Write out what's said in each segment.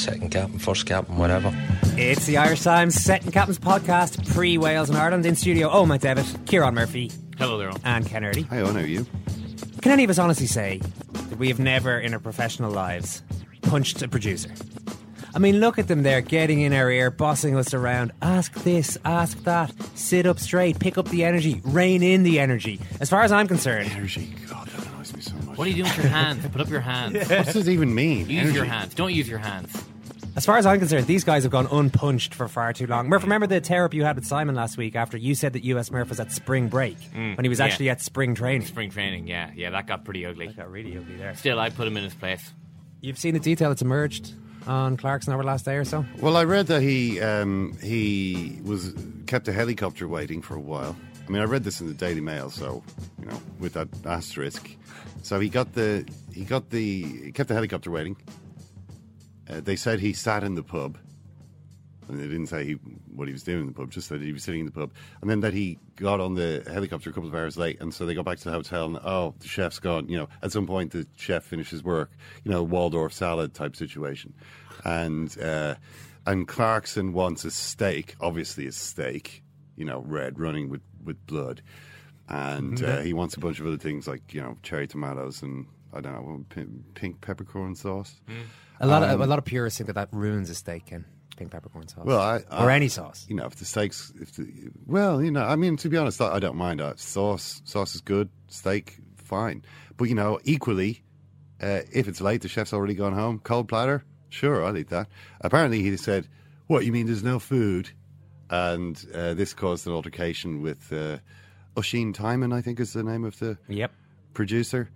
Second captain, first captain, whatever. It's the Irish Times Second Captain's podcast, pre Wales and Ireland in studio. Oh, my David, Ciarán Murphy, Hello there. and Ken Early. Hi, Eoin, how are you? Can any of us honestly say that we have never in our professional lives punched a producer? I mean, look at them there, getting in our ear, bossing us around. Ask this, ask that, sit up straight, pick up the energy, rein in the energy. As far as I'm concerned, Energy. God, that annoys me so much. What are you doing with your hands? Put up your hands. What does this even mean? Use Energy. your hands. Don't use your hands. As far as I'm concerned, these guys have gone unpunched for far too long. Murph, remember the tear up you had with Simon last week after you said that US Murph was at spring break when he was yeah. actually at spring training? Spring training, yeah. Yeah, that got pretty ugly. That got really ugly there. Still, I put him in his place. You've seen the detail that's emerged on Clarkson over the last day or so? Well, I read that he um, he was kept a helicopter waiting for a while. I mean, I read this in the Daily Mail, so you know, with that asterisk. So he got the he got the he kept the helicopter waiting. Uh, they said he sat in the pub, and they didn't say he, what he was doing in the pub. Just that he was sitting in the pub, and then that he got on the helicopter a couple of hours late, and so they got back to the hotel, and oh, the chef's gone. You know, at some point the chef finishes work. You know, Waldorf salad type situation, and uh, and Clarkson wants a steak, obviously a steak. You know, red running with with blood, and uh, he wants a bunch of other things like you know cherry tomatoes and I don't know pink, pink peppercorn sauce. A lot of Um, a lot of purists think that that ruins a steak, Ken. Pink peppercorn sauce. Well, I, or I- any sauce. You know, if the steaks, if the, well, you know, I mean, to be honest, I, I don't mind. Uh, sauce, sauce is good. Steak, fine. But you know, equally, uh, if it's late, the chef's already gone home. Cold platter, sure, I'll eat that. Apparently, he said, "What you mean? There's no food?" And uh, this caused an altercation with uh, Oisin Tymon, I think is the name of the Yep. producer.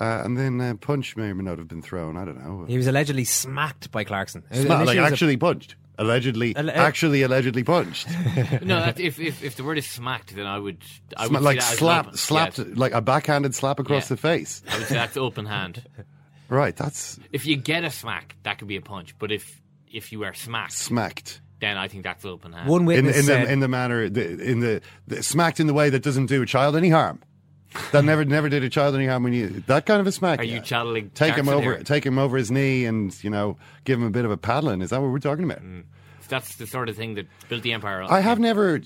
Uh, and then uh, punch may or may not have been thrown. I don't know. He was allegedly smacked by Clarkson. Sma- like Initially it was a- actually punched. Allegedly, Alle- actually, allegedly punched. No, that, if, if if the word is smacked, then I would. I Sma- would see like that slap, slapped, Yes. like a backhanded slap across Yeah. the face. I would say that's open hand. Right, that's If you get a smack, that could be a punch. But if if you are smacked, smacked then I think that's open hand. One in, in said, the in the manner the, in the, the smacked in the way that doesn't do a child any harm. That never never did a child any harm when you that kind of a smack. Are you channeling take him over here? take him over his knee and you know give him a bit of a paddling? Is that what we're talking about? That's the sort of thing that built the empire. I have never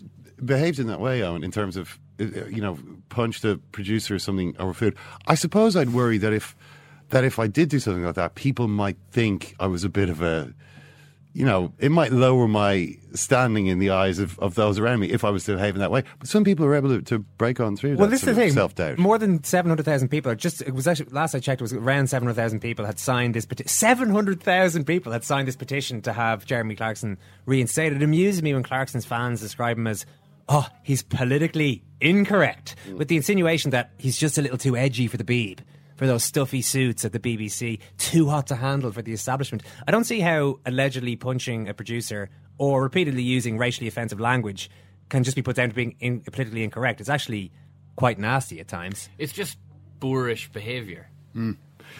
behaved in that way, Eoin, in terms of uh, you know punch the producer or something over food. I suppose I'd worry that if that if I did do something like that, people might think I was a bit of a you know, it might lower my standing in the eyes of, of those around me if I was to behave in that way. But some people are able to, to break on through Well, this is the thing. self-doubt. More than seven hundred thousand people. Just it was actually last I checked, it was around seven hundred thousand people had signed this petition. Seven hundred thousand people had signed this petition to have Jeremy Clarkson reinstated. It amuses me when Clarkson's fans describe him as, "Oh, he's politically incorrect," mm. with the insinuation that he's just a little too edgy for the Beeb. For those stuffy suits at the BBC, too hot to handle for the establishment. I don't see how allegedly punching a producer or repeatedly using racially offensive language can just be put down to being in, politically incorrect. It's actually quite nasty at times. It's just boorish behaviour. Mm.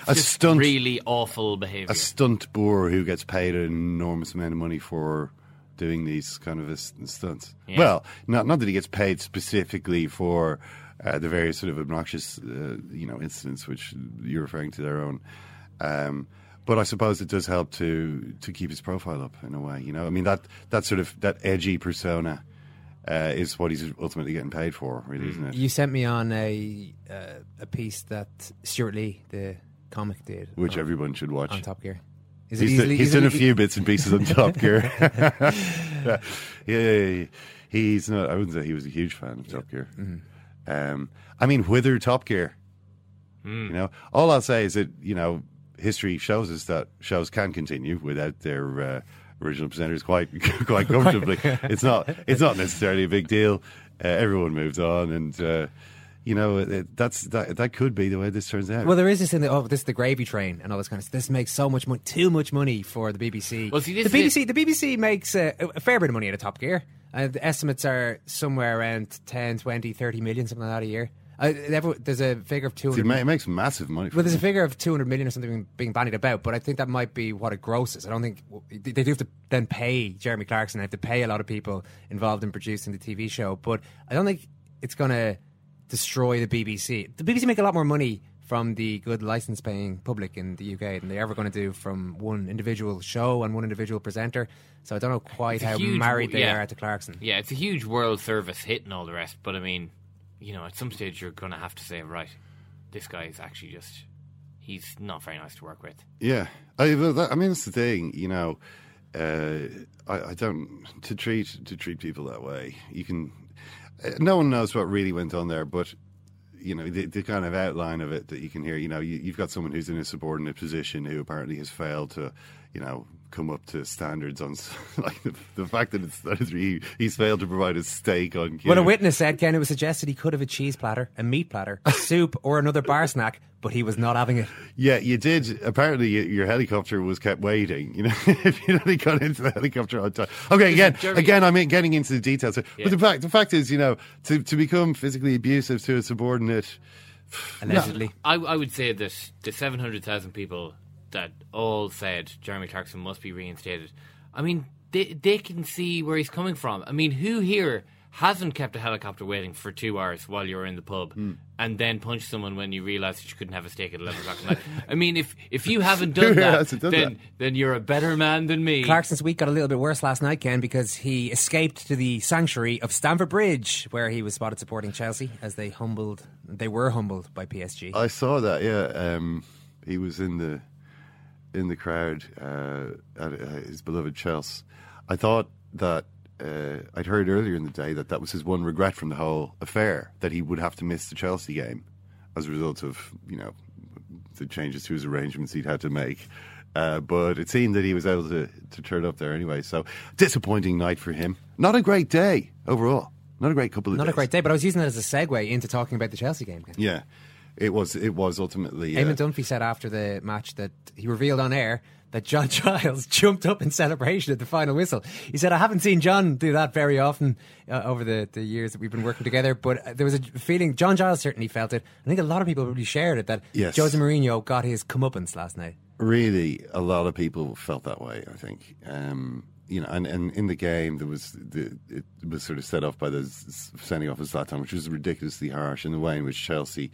A Just stunt, really awful behaviour. a stunt boor who gets paid an enormous amount of money for doing these kind of stunts. Yeah. Well, not not that he gets paid specifically for uh, the various sort of obnoxious, uh, you know, incidents which you're referring to their own. Um, but I suppose it does help to to keep his profile up in a way. You know, I mean that that sort of that edgy persona uh, is what he's ultimately getting paid for, really, isn't it? You sent me on a uh, a piece that Stewart Lee, the comic, did, Which on- everyone should watch. on Top Gear. Is he's it done- easily- he's is done a few bits and pieces on Top Gear. yeah, yeah, yeah, he's not. I wouldn't say he was a huge fan of Top Gear. Mm-hmm. Um, I mean, whither Top Gear? You know, all I'll say is that you know history shows us that shows can continue without their uh, original presenters quite quite comfortably. it's not it's not necessarily a big deal. Uh, everyone moves on, and uh, you know it, that's that that could be the way this turns out. Well, there is this in the oh, this is the gravy train and all this kind of stuff. This makes so much money, too much money for the BBC. Well, see, the BBC, is- the BBC makes uh, a fair bit of money out of Top Gear. Uh, the estimates are somewhere around 10, 20, 30 million, something like that a year. Uh, there's a figure of two See, it, hundred. ma- it makes massive money. For Well, there's a figure of 200 million or something being bandied about, but I think that might be what it grosses. I don't think they they do have to then pay Jeremy Clarkson. They have to pay a lot of people involved in producing the TV show, but I don't think it's going to destroy the BBC. The BBC make a lot more money from the good license paying public in the UK than they're ever going to do from one individual show and one individual presenter. So I don't know quite how huge- married they yeah. are to Clarkson. Yeah, it's a huge world service hit and all the rest. But I mean, you know, at some stage you're going to have to say, right, this guy is actually just. He's not very nice to work with. Yeah, I, well, that, I mean it's the thing. You know, uh, I, I don't to treat to treat people that way. You can. No one knows what really went on there, but you know the, the kind of outline of it that you can hear. You know, you, you've got someone who's in a subordinate position who apparently has failed to, you know. Come up to standards on like the, the fact that it's that is he, he's failed to provide a steak on. Well, a witness said, Ken, it was suggested he could have a cheese platter, a meat platter, a soup, or another bar snack, but he was not having it. Yeah, you did. Apparently, y- your helicopter was kept waiting. You know, if you only got into the helicopter on time. Okay, again, again, I'm getting into the details. Yeah. But the fact, the fact is, you know, to to become physically abusive to a subordinate, Allegedly. I, I would say that the 700,000 people that all said Jeremy Clarkson must be reinstated, I mean, they, they can see where he's coming from. I mean, who here hasn't kept a helicopter waiting for two hours while you were in the pub Hmm. and then punched someone when you realised that you couldn't have a steak at 11 o'clock at night? I mean, if, if you haven't done that, hasn't done then, that? then you're a better man than me. Clarkson's week got a little bit worse last night, Ken, because he escaped to the sanctuary of Stamford Bridge, where he was spotted supporting Chelsea as they humbled, they were humbled by PSG. I saw that. Yeah, um, he was in the in the crowd uh, at uh, his beloved Chelsea. I thought that uh, I'd heard earlier in the day that that was his one regret from the whole affair that he would have to miss the Chelsea game as a result of you know the changes to his arrangements he'd had to make. Uh, but it seemed that he was able to, to turn up there anyway. So disappointing night for him. Not a great day overall. Not a great couple of days. Not days. a great day, but I was using that as a segue into talking about the Chelsea game. Yeah, it was. It was ultimately. uh, Eamon Dunphy said after the match that he revealed on air that John Giles jumped up in celebration at the final whistle. He said, I haven't seen John do that very often uh, over the, the years that we've been working together, but uh, there was a feeling, John Giles certainly felt it. I think a lot of people really shared it, that Yes. Jose Mourinho got his comeuppance last night. really a lot of people felt that way i think um, you know and, and in the game there was the, it was sort of set off by the sending off of Zlatan which was ridiculously harsh in the way in which Chelsea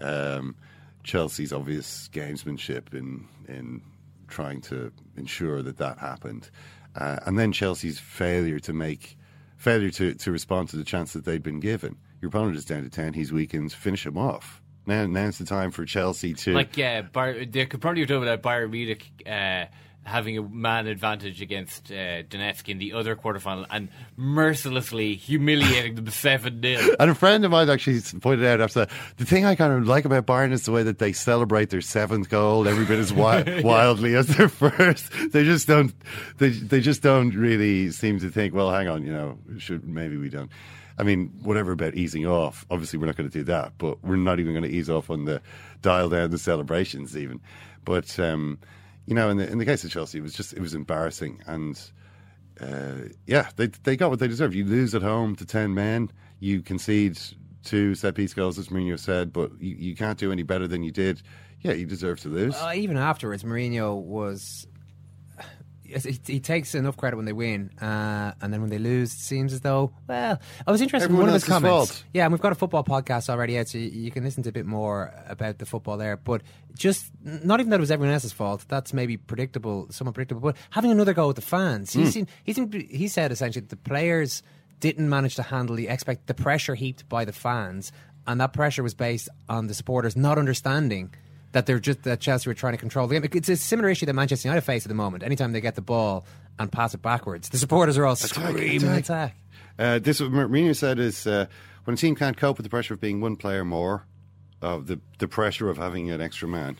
um, Chelsea's obvious gamesmanship in in trying to ensure that that happened. Uh, and then Chelsea's failure to make failure to, to respond to the chance that they'd been given. Your opponent is down to 10 he's weakened. Finish him off. Now, now's the time for Chelsea to Like, yeah, Bar- they could probably have done without Bayern Munich uh, having a man advantage against uh, Donetsk in the other quarterfinal and mercilessly humiliating them 7 0. And a friend of mine actually pointed out after that, the thing I kind of like about Bayern is the way that they celebrate their seventh goal every bit as wi- wildly as their first. They just don't. They they just don't really seem to think. Well, hang on, you know, should maybe we don't. I mean, whatever about easing off. Obviously, we're not going to do that, but we're not even going to ease off on the dial down the celebrations even. But um, you know, in the in the case of Chelsea, it was just it was embarrassing and uh, yeah, they they got what they deserve. You lose at home to ten men, you concede two set piece goals, as Mourinho said, but you, you can't do any better than you did. Yeah, you deserve to lose. Uh, even afterwards, Mourinho was. He, he takes enough credit when they win, uh, and then when they lose, it seems as though. Well, I was interested Everyone in one of his comments. fault. Yeah, and we've got a football podcast already out, so you, you can listen to a bit more about the football there. But just not even that it was everyone else's fault. That's maybe predictable, somewhat predictable. But having another go at the fans, he Hmm. seemed, he seemed, he said essentially that the players didn't manage to handle the expect the pressure heaped by the fans, and that pressure was based on the supporters not understanding that they're just that Chelsea were trying to control the game. It's a similar issue that Manchester United face at the moment. Anytime they get the ball and pass it backwards, the supporters are all screaming attack. attack. Uh, this what Mourinho said is uh, when a team can't cope with the pressure of being one player more, of the the pressure of having an extra man,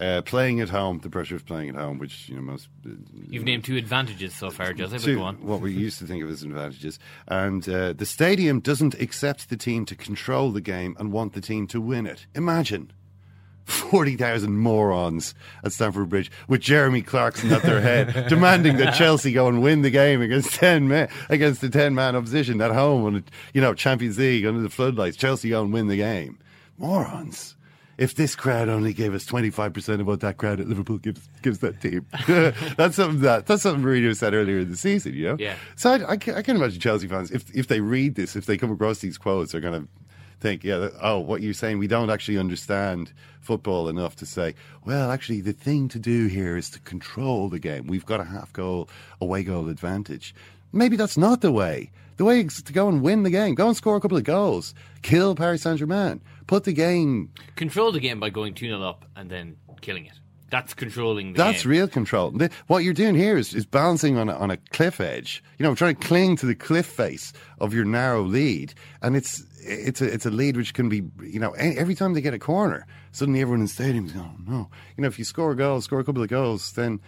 uh, playing at home, the pressure of playing at home, which you know most uh, You've named two advantages so far, Joseph. But two- go on. what we used to think of as advantages, and uh, the stadium doesn't accept the team to control the game and want the team to win it. Imagine. 40,000 morons at Stamford Bridge with Jeremy Clarkson at their head demanding that Chelsea go and win the game against 10 men against the 10 man opposition at home on you know Champions League under the floodlights. Chelsea go and win the game. Morons. If this crowd only gave us 25% of what that crowd at Liverpool gives gives that team. That's something that that's something Mourinho said earlier in the season you know? Yeah. so I, I, can, I can imagine Chelsea fans if if they read this if they come across these quotes they're going to think, yeah, oh, what you're saying, we don't actually understand football enough to say, well, actually, the thing to do here is to control the game. We've got a half goal, away goal advantage. Maybe that's not the way. The way is to go and win the game, go and score a couple of goals, kill Paris Saint Germain, put the game. Control the game by going 2 0 up and then killing it. That's controlling the That's game. real control. What you're doing here is, is balancing on a, on a cliff edge. You know, trying to cling to the cliff face of your narrow lead, and it's it's a it's a lead which can be you know every time they get a corner, suddenly everyone in the stadium is going, oh, no. You know, if you score a goal, score a couple of goals, then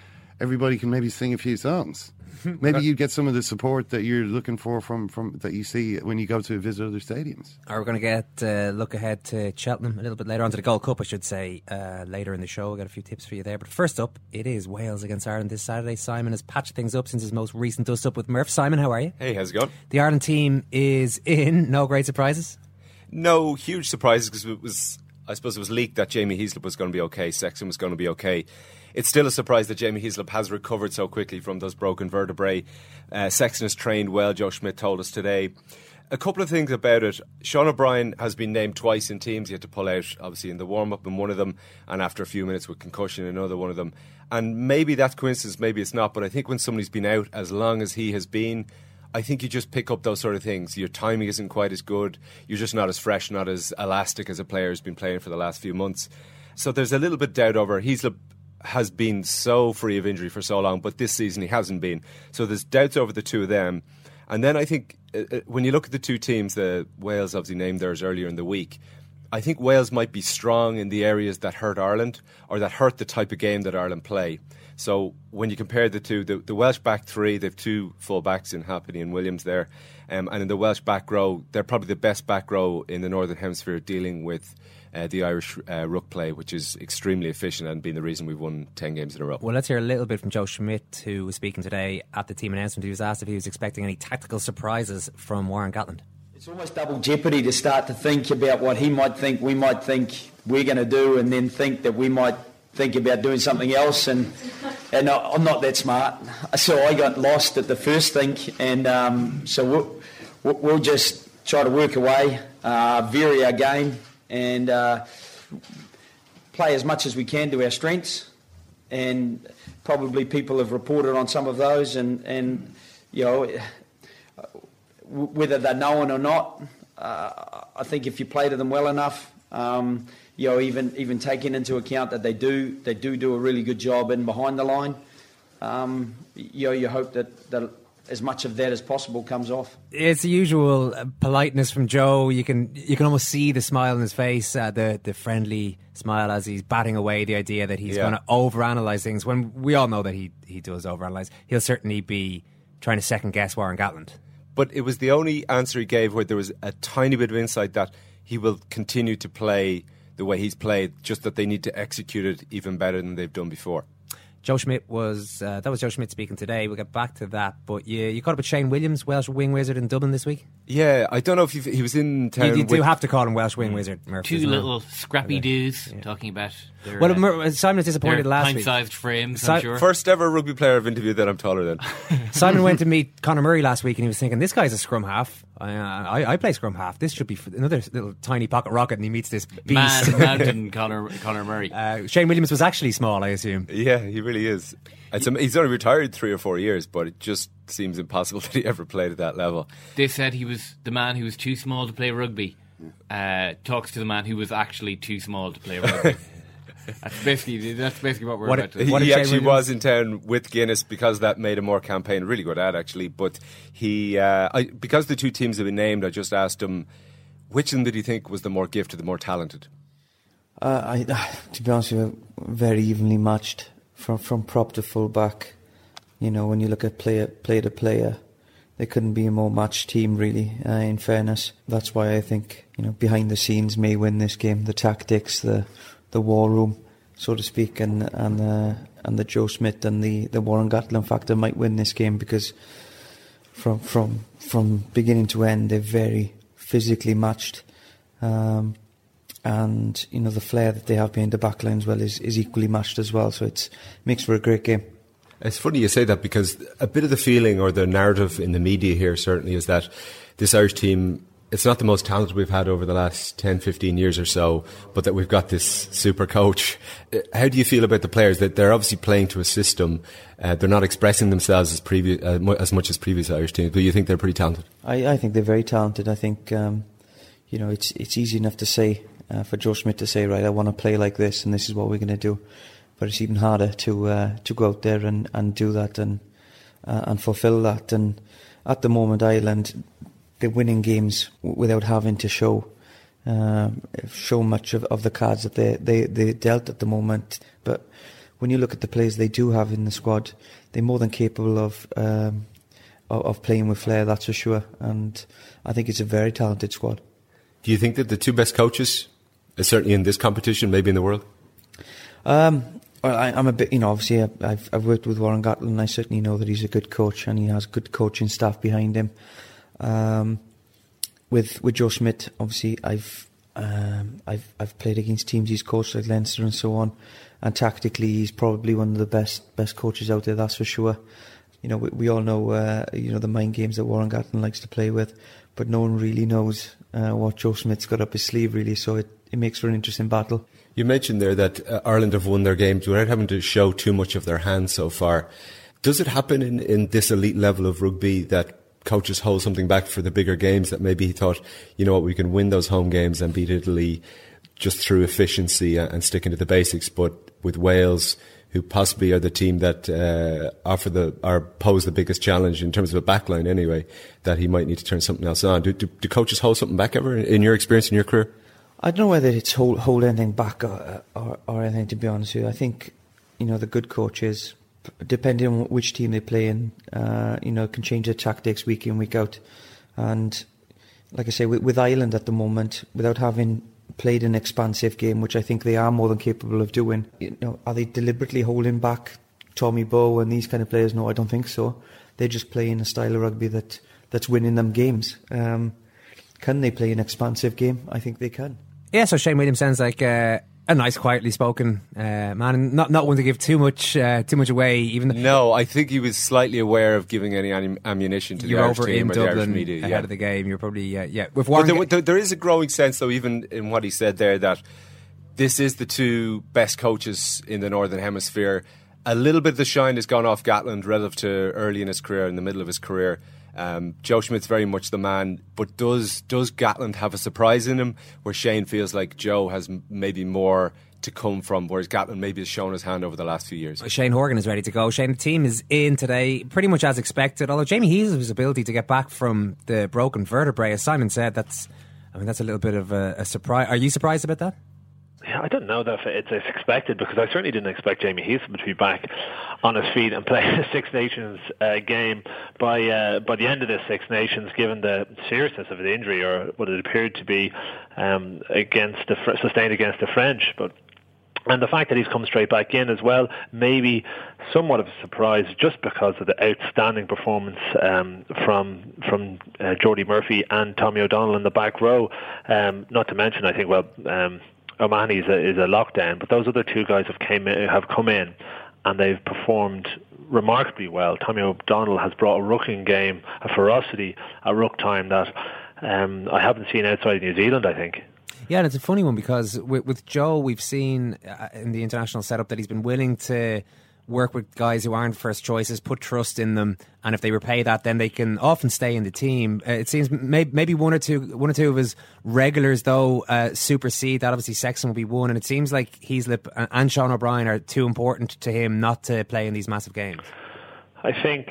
everybody can maybe sing a few songs. Maybe you get some of the support that you're looking for from, from that you see when you go to visit other stadiums. Are we going to get uh, look ahead to Cheltenham a little bit later on to the Gold Cup, I should say, uh, later in the show. We've got a few tips for you there. But first up, it is Wales against Ireland this Saturday. Simon has patched things up since his most recent dust up with Murph. Simon, how are you? Hey, how's it going? The Ireland team is in. No great surprises. No huge surprises because it was, I suppose, it was leaked that Jamie Heaslip was going to be okay, Sexton was going to be okay. It's still a surprise that Jamie Heaslip has recovered so quickly from those broken vertebrae. Uh, Sexton has trained well. Joe Schmidt told us today. A couple of things about it. Sean O'Brien has been named twice in teams. He had to pull out, obviously, in the warm up in one of them, and after a few minutes with concussion in another one of them. And maybe that's coincidence, maybe it's not. But I think when somebody's been out as long as he has been, I think you just pick up those sort of things. Your timing isn't quite as good. You're just not as fresh, not as elastic as a player who's been playing for the last few months. So there's a little bit doubt over. Heaslip has been so free of injury for so long, but this season he hasn't been. So there's doubts over the two of them. And then I think uh, uh, when you look at the two teams, the Wales obviously named theirs earlier in the week. I think Wales might be strong in the areas that hurt Ireland or that hurt the type of game that Ireland play. So when you compare the two, the, the Welsh back three, they've two full backs in Halfpenny and Williams there. Um, and in the Welsh back row, they're probably the best back row in the Northern Hemisphere dealing with uh, the Irish uh, ruck play, which is extremely efficient and been the reason we've won 10 games in a row. Well, let's hear a little bit from Joe Schmidt, who was speaking today at the team announcement. He was asked if he was expecting any tactical surprises from Warren Gatland. It's almost double jeopardy to start to think about what he might think, we might think we're going to do, and then think that we might think about doing something else. And and I- I'm not that smart, so I got lost at the first think, and um, so we'll, we'll- we'll just try to work away, uh, vary our game, and uh, play as much as we can to our strengths. And probably people have reported on some of those, and and you know whether they're known or not. Uh, I think if you play to them well enough, um, you know, even even taking into account that they do they do do a really good job in behind the line, um, you know, you hope that, that as much of that as possible comes off. It's the usual uh, politeness from Joe. You can you can almost see the smile on his face, uh, the the friendly smile as he's batting away the idea that he's Yeah. going to overanalyze things. When we all know that he he does overanalyze, he'll certainly be trying to second guess Warren Gatland. But it was the only answer he gave where there was a tiny bit of insight that he will continue to play the way he's played, just that they need to execute it even better than they've done before. Joe Schmidt was uh, that was Joe Schmidt speaking today. We'll get back to that. But you you caught up with Shane Williams, Welsh wing wizard in Dublin this week. Yeah, I don't know if you've, he was in town. You, you do with- have to call him Welsh wing wizard. Murphy, Two little scrappy dudes talking about their, Well, uh, Mur- Simon was disappointed last week. pint-sized frames. Si- I'm sure. First ever rugby player I've interviewed that I'm taller than. Simon went to meet Conor Murray last week, and he was thinking, "This guy's a scrum half. I, I, I play scrum half. This should be another little tiny pocket rocket." And he meets this beast. Man, mountain Conor Conor Murray. Uh, Shane Williams was actually small, I assume. Yeah, he really is. It's, he's only retired three or four years, but it just seems impossible that he ever played at that level. They said he was the man who was too small to play rugby. Uh, talks to the man who was actually too small to play rugby. That's basically that's basically what we're What- about to. He, What he Shane actually Williams- was in town with Guinness because that made him more campaign. Really good ad, actually. But he, uh, I, because the two teams have been named, I just asked him which of them did he think was the more gifted, the more talented. Uh, I, to be honest with you, very evenly matched from from prop to full back. You know, when you look at player player to player, they couldn't be a more matched team, really. Uh, in fairness, that's why I think you know behind the scenes may win this game. The tactics, the the war room, so to speak, and and uh, and the Joe Schmidt and the the Warren Gatland factor might win this game because from from from beginning to end, they're very physically matched. Um, and you know the flair that they have behind the back line as well is, is equally matched as well. So it's makes for a great game. It's funny you say that because a bit of the feeling or the narrative in the media here certainly is that this Irish team, it's not the most talented we've had over the last 10, 15 years or so, but that we've got this super coach. Uh, How do you feel about the players? That they're obviously playing to a system. Uh, they're not expressing themselves as, previous, uh, as much as previous Irish teams, but you think they're pretty talented? I, I think they're very talented. I think um, you know it's it's easy enough to say uh, for Joe Schmidt to say right, I want to play like this, and this is what we're going to do. But it's even harder to uh, to go out there and, and do that and uh, and fulfil that. And at the moment, Ireland they're winning games without having to show um, show much of, of the cards that they they they dealt at the moment. But when you look at the players they do have in the squad, they're more than capable of. Um, of of playing with flair, that's for sure. And I think it's a very talented squad. Do you think that the two best coaches, uh, certainly in this competition, maybe in the world? Um, well, I, I'm a bit, you know, obviously I've, I've worked with Warren Gatland and I certainly know that he's a good coach and he has good coaching staff behind him. Um, with with Joe Schmidt, obviously I've um, I've I've played against teams he's coached like Leinster and so on, and tactically he's probably one of the best best coaches out there. That's for sure. You know, we, we all know uh, you know the mind games that Warren Gatland likes to play with, but no one really knows uh, what Joe Schmidt's got up his sleeve really. So it, it makes for an interesting battle. You mentioned there that uh, Ireland have won their games without having to show too much of their hand so far. Does it happen in, in this elite level of rugby that coaches hold something back for the bigger games that maybe he thought, you know what, we can win those home games and beat Italy just through efficiency and, sticking to the basics, but with Wales, who possibly are the team that uh, offer the or pose the biggest challenge in terms of a backline anyway, that he might need to turn something else on. Do, do, do coaches hold something back ever in your experience in your career? I don't know whether it's hold, hold anything back or, or, or anything, to be honest with you. I think, you know, the good coaches, depending on which team they play in, uh, you know, can change their tactics week in, week out. And like I say, with, with Ireland at the moment, without having played an expansive game, which I think they are more than capable of doing, you know, are they deliberately holding back Tommy Bowe and these kind of players? No, I don't think so. They're just playing a style of rugby that, that's winning them games. Um, can they play an expansive game? I think they can. Yeah, so Shane Williams sounds like uh, a nice, quietly spoken uh, man, and not not one to give too much uh, too much away. Even though No, I think he was slightly aware of giving any am- ammunition to you're the Irish over team in or the Irish Dublin media. ahead yeah. of the game, you're probably uh, yeah. With Warren, there, there, there is a growing sense, though, even in what he said there, that this is the two best coaches in the Northern Hemisphere. A little bit of the shine has gone off Gatland relative to early in his career, in the middle of his career. Um, Joe Schmidt's very much the man, but does does Gatland have a surprise in him where Shane feels like Joe has m- maybe more to come from, whereas Gatland maybe has shown his hand over the last few years? Shane Horgan is ready to go. Shane, the team is in today, pretty much as expected. Although Jamie Heaslip's ability to get back from the broken vertebrae, as Simon said, that's I mean that's a little bit of a, a surprise. Are you surprised about that? Yeah, I don't know that it's expected because I certainly didn't expect Jamie Heaslip to be back on his feet and play a Six Nations uh, game by uh, by the end of this Six Nations, given the seriousness of the injury or what it appeared to be um, against the sustained against the French, but. And the fact that he's come straight back in as well maybe somewhat of a surprise just because of the outstanding performance um, from from uh, Jordi Murphy and Tommy O'Donnell in the back row. Um, not to mention, I think well. Um, O'Mahony is a, is a lockdown, but those other two guys have came in, have come in and they've performed remarkably well. Tommy O'Donnell has brought a rucking game, a ferocity at ruck time that um, I haven't seen outside of New Zealand. I think. Yeah, and it's a funny one because with, with Joe, we've seen uh, in the international setup that he's been willing to work with guys who aren't first choices, put trust in them, and if they repay that, then they can often stay in the team. Uh, it seems may, maybe one or two, one or two of his regulars though uh, supersede that. Obviously, Sexton will be one, and it seems like Heaslip and Sean O'Brien are too important to him not to play in these massive games. I think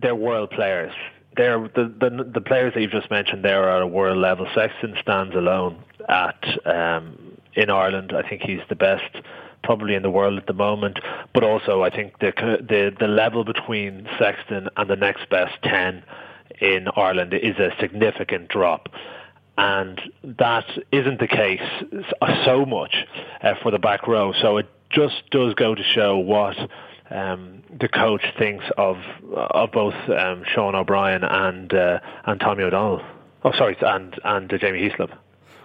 they're world players. They're the, the the players that you've just mentioned. There are at a world level. Sexton stands alone at um, in Ireland. I think he's the best probably in the world at the moment. But also, I think the the the level between Sexton and the next best ten in Ireland is a significant drop. And that isn't the case so much uh, for the back row. So it just does go to show what um, the coach thinks of of both um, Sean O'Brien and uh, and Tommy O'Donnell. Oh, sorry, and and uh, Jamie Heaslip.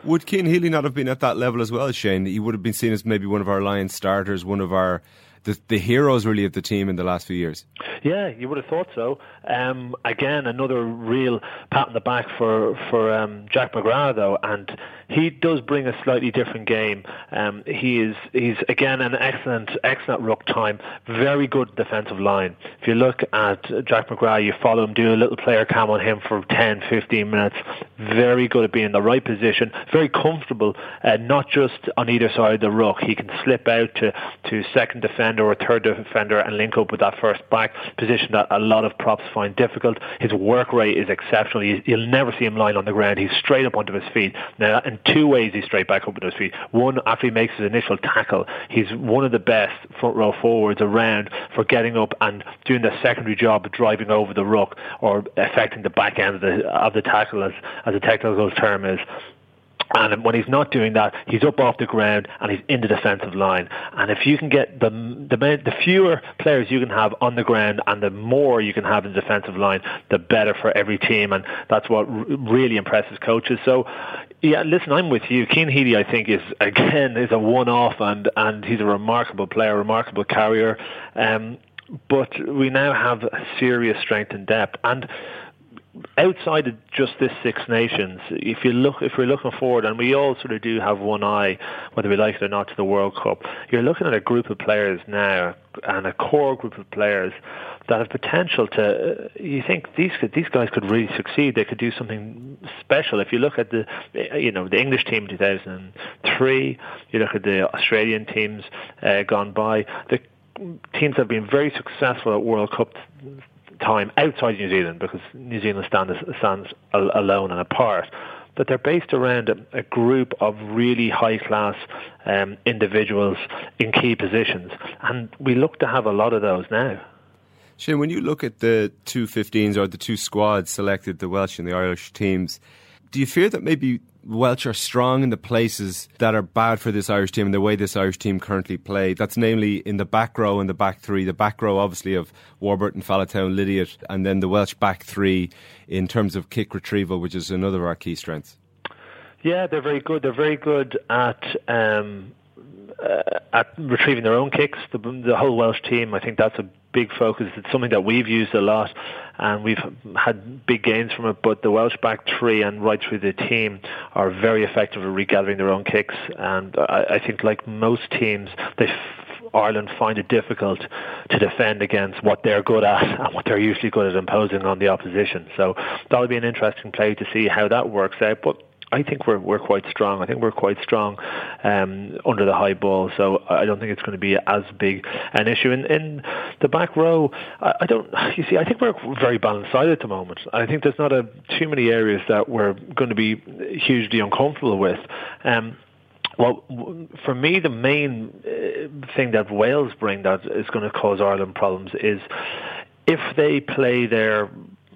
Would Cian Healy not have been at that level as well, Shane? He would have been seen as maybe one of our Lions starters, one of our the, the heroes really of the team in the last few years. Yeah, you would have thought so. Um, again, another real pat on the back for for um, Jack McGrath though, and he does bring a slightly different game. Um, he is he's again an excellent excellent ruck time, very good defensive line. If you look at Jack McGrath, you follow him, do a little player cam on him for 10, 15 minutes. Very good at being in the right position, very comfortable, uh, not just on either side of the ruck. He can slip out to to second defender or third defender and link up with that first back position that a lot of props find difficult. His work rate is exceptional. You'll never see him lying on the ground. He's straight up onto his feet. Now, in two ways, he's straight back up onto his feet. One, after he makes his initial tackle, he's one of the best front row forwards around for getting up and doing the secondary job of driving over the ruck or affecting the back end of the, of the tackle, as, as a technical term is. And when he's not doing that, he's up off the ground and he's in the defensive line. And if you can get the the, the fewer players you can have on the ground and the more you can have in the defensive line, the better for every team. And that's what really impresses coaches. So, yeah, listen, I'm with you. Cian Healy, I think, is again is a one-off, and and he's a remarkable player, remarkable carrier. Um, but we now have serious strength and depth and outside of just this Six Nations, if you look, if we're looking forward, and we all sort of do have one eye, whether we like it or not, to the World Cup, you're looking at a group of players now, and a core group of players that have potential to. Uh, you think these these guys could really succeed? They could do something special. If you look at the, you know, the English team in 2003, you look at the Australian teams uh, gone by, the teams have been very successful at World Cup time outside New Zealand because New Zealand stands, stands alone and apart. But they're based around a, a group of really high class um, individuals in key positions. And we look to have a lot of those now. Shane, when you look at the two 15s or the two squads selected, the Welsh and the Irish teams, do you fear that maybe Welsh are strong in the places that are bad for this Irish team and the way this Irish team currently play. That's namely in the back row and the back three. The back row, obviously, of Warburton, Faletau, Lydiate, and then the Welsh back three in terms of kick retrieval, which is another of our key strengths. Yeah, they're very good. They're very good at um, uh, at retrieving their own kicks. The, the whole Welsh team, I think that's a big focus. It's something that we've used a lot, and we've had big gains from it. But the Welsh back three and right through the team are very effective at regathering their own kicks. And I, I think, like most teams, they Ireland find it difficult to defend against what they're good at and what they're usually good at imposing on the opposition. So that'll be an interesting play to see how that works out. But I think we're we're quite strong. I think we're quite strong um, under the high ball. So I don't think it's going to be as big an issue. In, in the back row, I, I don't. You see, I think we're very balanced side at the moment. I think there's not a too many areas that we're going to be hugely uncomfortable with. Um, well, for me, the main uh, thing that Wales bring that is going to cause Ireland problems is if they play their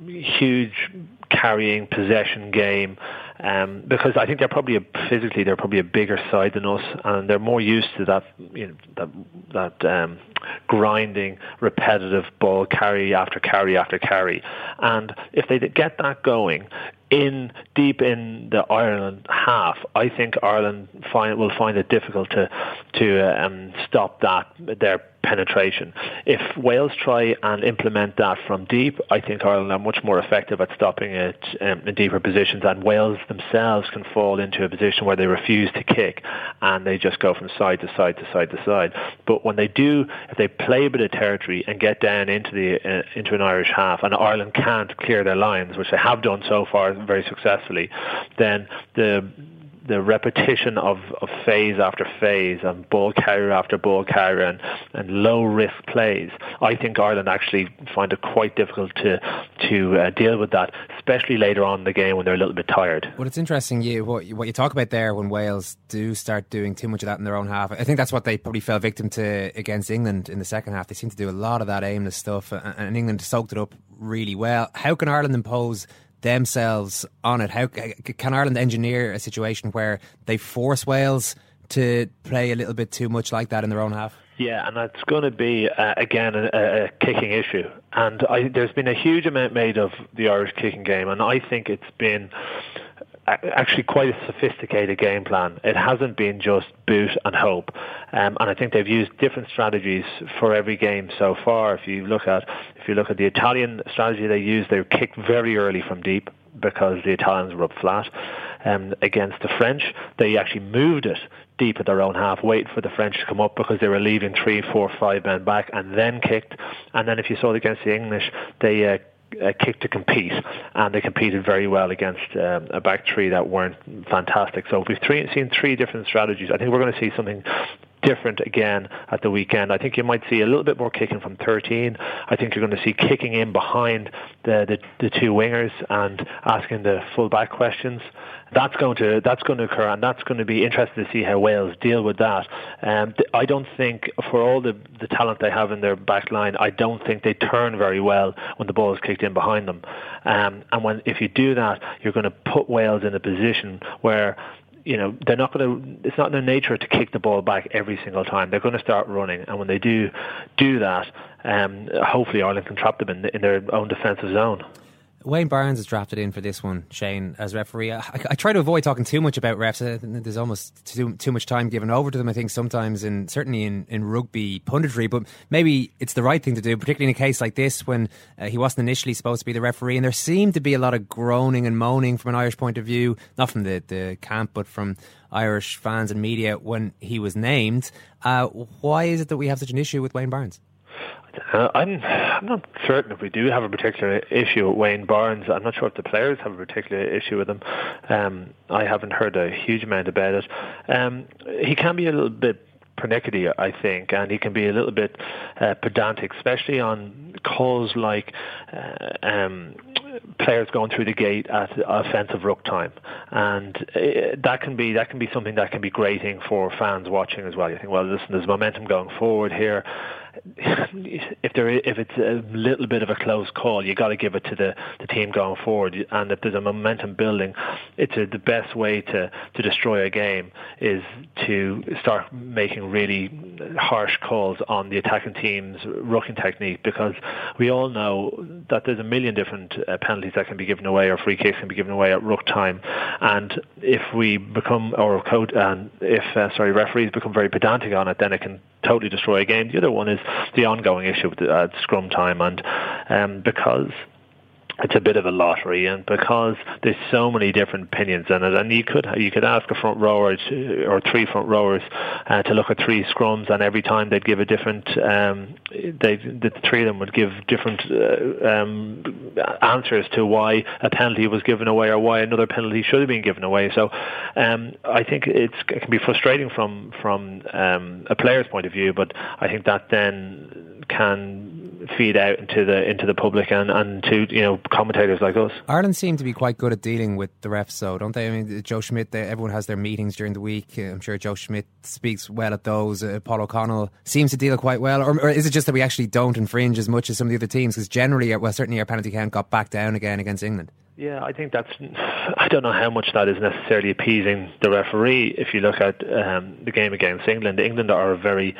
huge carrying possession game um, because I think they're probably a, physically they're probably a bigger side than us, and they're more used to that you know that that um, grinding, repetitive ball carry after carry after carry. And if they get that going, in deep in the Ireland half, I think Ireland find, will find it difficult to to um, stop that their penetration. If Wales try and implement that from deep, I think Ireland are much more effective at stopping it um, in deeper positions, and Wales themselves can fall into a position where they refuse to kick and they just go from side to side to side to side. But when they do, if they play a bit of territory and get down into the uh, into an Irish half, and Ireland can't clear their lines, which they have done so far very successfully, then the the repetition of, of phase after phase and ball carrier after ball carrier and, and low risk plays, I think Ireland actually find it quite difficult to to uh, deal with that, especially later on in the game when they're a little bit tired. Well, it's interesting you what, what you talk about there when Wales do start doing too much of that in their own half. I think that's what they probably fell victim to against England in the second half. They seem to do a lot of that aimless stuff, and, and England soaked it up really well. How can Ireland impose? Themselves on it? How can Ireland engineer a situation where they force Wales to play a little bit too much like that in their own half? Yeah, and that's going to be uh, again a, a, kicking issue. And I, there's been a huge amount made of the Irish kicking game, and I think it's been actually quite a sophisticated game plan. It hasn't been just boot and hope, um, and I think they've used different strategies for every game so far. If you look at if you look at the Italian strategy they used, they kicked very early from deep because the Italians were up flat. Um, against the French, they actually moved it deep at their own half, wait for the French to come up because they were leaving three, four, five men back, and then kicked. And then if you saw it against the English, they uh, uh, kick to compete, and they competed very well against um, a back three that weren't fantastic. So we've three, seen three different strategies. I think we're going to see something different again at the weekend. I think you might see a little bit more kicking from 13. I think you're going to see kicking in behind the, the, the two wingers and asking the full back questions that's going to that's going to occur, and that's going to be interesting to see how Wales deal with that. Um, I don't think, for all the the talent they have in their back line, I don't think they turn very well when the ball is kicked in behind them. Um, and when if you do that, you're going to put Wales in a position where you know they're not going to. It's not in their nature to kick the ball back every single time. They're going to start running, and when they do do that, um, hopefully Ireland can trap them in, in their own defensive zone. Wayne Barnes is drafted in for this one, Shane, as referee. I, I, try to avoid talking too much about refs. There's almost too, too much time given over to them, I think, sometimes, and certainly in, in rugby punditry. But maybe it's the right thing to do, particularly in a case like this when uh, he wasn't initially supposed to be the referee. And there seemed to be a lot of groaning and moaning from an Irish point of view, not from the, the camp, but from Irish fans and media when he was named. Uh, why is it that we have such an issue with Wayne Barnes? Uh, I'm I'm not certain if we do have a particular issue with Wayne Barnes. I'm not sure if the players have a particular issue with him. Um, I haven't heard a huge amount about it. Um, he can be a little bit pernickety, I think, and he can be a little bit uh, pedantic, especially on calls like uh, um, players going through the gate at offensive ruck time, and uh, that can be that can be something that can be grating for fans watching as well. You think, well, listen, there's momentum going forward here if there if it's a little bit of a close call, you got to give it to the, the team going forward. And if there's a momentum building, it's a, the best way to, to destroy a game is to start making really harsh calls on the attacking team's rucking technique because we all know that there's a million different uh, penalties that can be given away or free kicks can be given away at ruck time. And if we become or code and if uh, sorry referees become very pedantic on it, then it can totally destroy a game. The other one is the ongoing issue with the, uh, scrum time, and um, because it's a bit of a lottery, and because there's so many different opinions in it, and you could you could ask a front rower or three front rowers uh, to look at three scrums, and every time they'd give a different, um, they the three of them would give different uh, um, answers to why a penalty was given away or why another penalty should have been given away. So um, I think it can be frustrating from from um, a player's point of view, but I think that then can feed out into the into the public and, and to you know commentators like us. Ireland seem to be quite good at dealing with the refs, though, don't they? I mean, Joe Schmidt. They, everyone has their meetings during the week. I'm sure Joe Schmidt speaks well at those. Uh, Paul O'Connell seems to deal quite well, or, or, is it just that we actually don't infringe as much as some of the other teams? Because generally, well, certainly our penalty count got back down again against England. Yeah, I think that's. I don't know how much that is necessarily appeasing the referee. If you look at um, the game against England, England are a very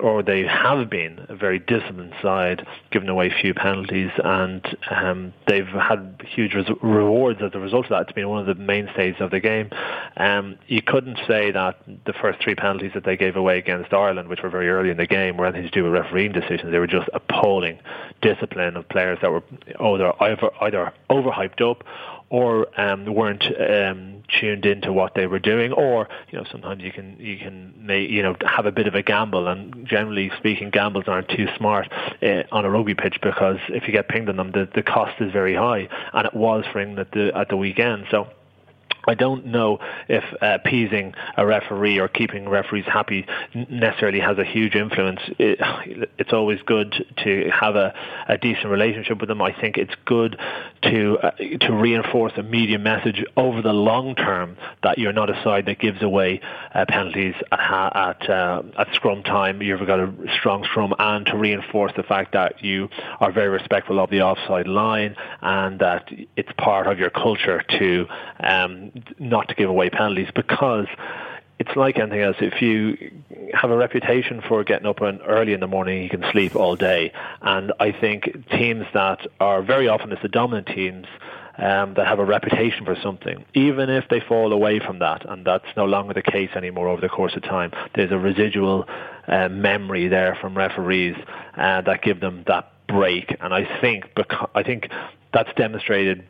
or they have been a very disciplined side, giving away few penalties, and um, they've had huge res- rewards as a result of that. It's been one of the mainstays of the game. Um, you couldn't say that the first three penalties that they gave away against Ireland, which were very early in the game, were anything to do with refereeing decisions. They were just appalling discipline of players that were either either, either overhyped up or um, weren't um, tuned into what they were doing, or you know sometimes you can you can you know have a bit of a gamble, and generally speaking, gambles aren't too smart uh, on a rugby pitch because if you get pinged on them, the, the cost is very high, and it was for England at the at the weekend. So I don't know if uh, appeasing a referee or keeping referees happy necessarily has a huge influence. It, it's always good to have a, a, decent relationship with them. I think it's good to uh, to reinforce a media message over the long term that you're not a side that gives away uh, penalties at at, uh, at scrum time. You've got a strong scrum, and to reinforce the fact that you are very respectful of the offside line and that it's part of your culture to. Um, not to give away penalties because it's like anything else. If you have a reputation for getting up early in the morning, you can sleep all day. And I think teams that are very often it's the dominant teams um, that have a reputation for something, even if they fall away from that, and that's no longer the case anymore over the course of time. There's a residual uh, memory there from referees uh, that give them that break, and I think because, I think that's demonstrated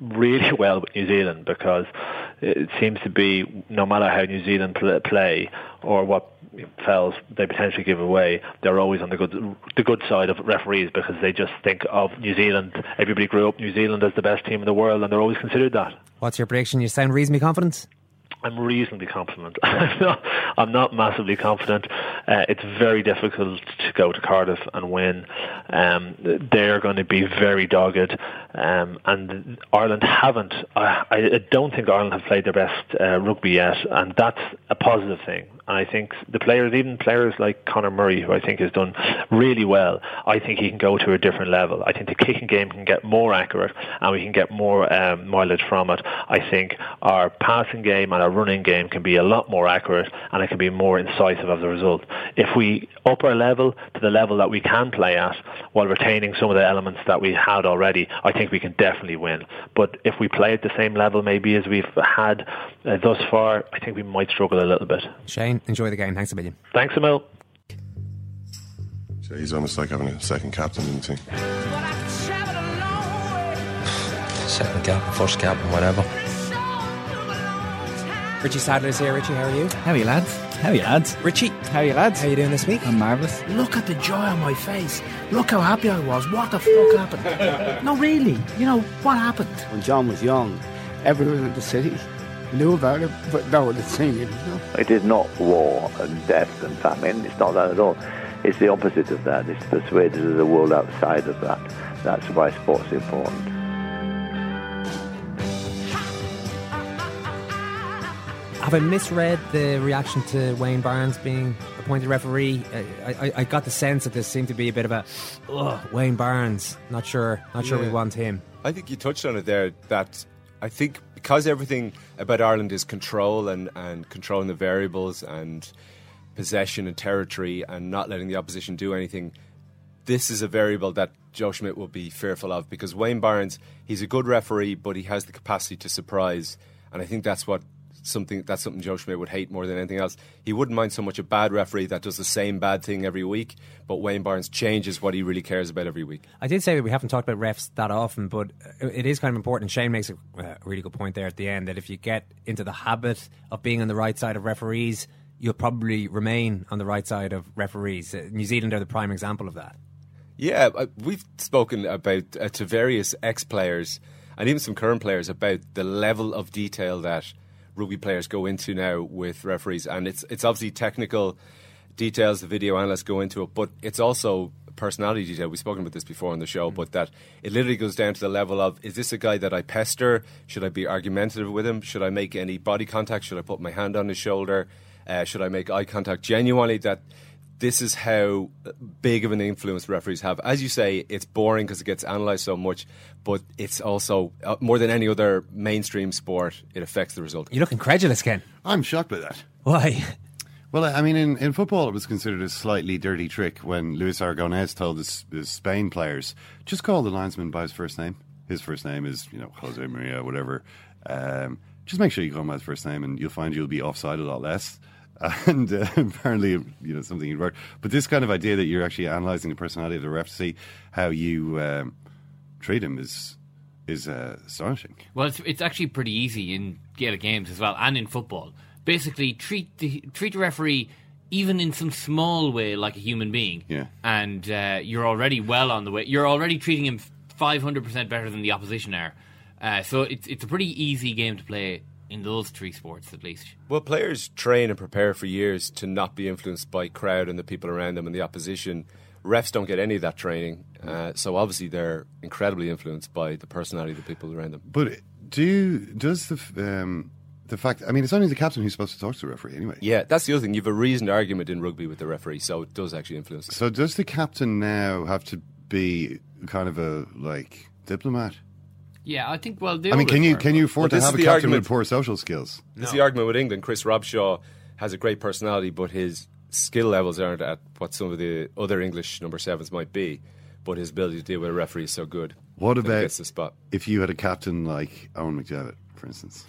really well with New Zealand because it seems to be no matter how New Zealand play or what fouls they potentially give away, they're always on the good the good side of referees because they just think of New Zealand. Everybody grew up New Zealand as the best team in the world, and they're always considered that. What's your prediction? You sound reasonably confident. I'm reasonably confident. I'm, not, I'm not massively confident. Uh, it's very difficult to go to Cardiff and win. Um, they're going to be very dogged, um, and Ireland haven't. I, I, don't think Ireland have played their best uh, rugby yet, and that's a positive thing. I think the players, even players like Conor Murray, who I think has done really well, I think he can go to a different level. I think the kicking game can get more accurate and we can get more um, mileage from it. I think our passing game and our running game can be a lot more accurate and it can be more incisive as a result. If we up our level to the level that we can play at while retaining some of the elements that we had already, I think we can definitely win. But if we play at the same level maybe as we've had uh, thus far, I think we might struggle a little bit. Shane, enjoy the game. Thanks a million. Thanks a mil. He's almost like having a second captain in the team. Second captain, first captain, whatever. Richie Sadler's here. Richie, how are you? How are you, lads? How are you, lads? Richie, how are you, lads? How are you doing this week? I'm marvellous. Look at the joy on my face. Look how happy I was. What the fuck happened? no, really. You know, what happened? When John was young, everyone in the city knew about it, but no one had seen it. It is not war and death and famine. It's not that at all. It's the opposite of that. It's persuaded of the world outside of that. That's why sport's important. Have I misread the reaction to Wayne Barnes being appointed referee? I, I, I got the sense that there seemed to be a bit of a, Wayne Barnes. Not sure. Not sure yeah. we want him. I think you touched on it there. That I think because everything about Ireland is control and, and controlling the variables and possession and territory and not letting the opposition do anything, this is a variable that Joe Schmidt will be fearful of because Wayne Barnes, he's a good referee, but he has the capacity to surprise. And I think that's what something that's something Joe Schmidt would hate more than anything else. He wouldn't mind so much a bad referee that does the same bad thing every week, but Wayne Barnes changes what he really cares about every week. I did say that we haven't talked about refs that often, but it is kind of important. Shane makes a really good point there at the end that if you get into the habit of being on the right side of referees, you'll probably remain on the right side of referees. Uh, New Zealand are the prime example of that. Yeah, uh, we've spoken about uh, to various ex players and even some current players about the level of detail that rugby players go into now with referees, and it's it's obviously technical details. The video analysts go into it, but it's also personality detail. We've spoken about this before on the show, mm. but that it literally goes down to the level of: is this a guy that I pester? Should I be argumentative with him? Should I make any body contact? Should I put my hand on his shoulder? Uh, should I make eye contact genuinely? That this is how big of an influence referees have. As you say, it's boring because it gets analysed so much, but it's also uh, more than any other mainstream sport. It affects the result. You look incredulous, Ken. I'm shocked by that. Why? Well, I mean, in, in football, it was considered a slightly dirty trick when Luis Aragonés told his, his Spain players, just call the linesman by his first name. His first name is, you know, Jose Maria, whatever. Um, just make sure you call him by his first name, and you'll find you'll be offside a lot less. And uh, apparently, you know, something you'd work. But this kind of idea that you're actually analysing the personality of the ref to see how you um, treat him is is uh, astonishing. Well, it's, it's actually pretty easy in Gaelic games as well, and in football. Basically, treat the treat the referee even in some small way like a human being. Yeah. And uh, you're already well on the way. You're already treating him 500% better than the opposition are. Uh, so it's it's a pretty easy game to play in those three sports at least. Well, players train and prepare for years to not be influenced by crowd and the people around them and the opposition. Refs don't get any of that training, uh, so obviously they're incredibly influenced by the personality of the people around them. But do you, does the um, the fact? I mean, it's only the captain who's supposed to talk to the referee anyway. Yeah, that's the other thing. You've a reasoned argument in rugby with the referee, so it does actually influence. it. So does the captain now have to be kind of a like diplomat? Yeah, I think. Well, I mean, can you can you afford Well, to have a captain argument- with poor social skills? This is the argument with England. Chris Robshaw has a great personality, but his skill levels aren't at what some of the other English number sevens might be. But his ability to deal with a referee is so good. What about gets the spot? if you had a captain like Eoin McDevitt, for instance?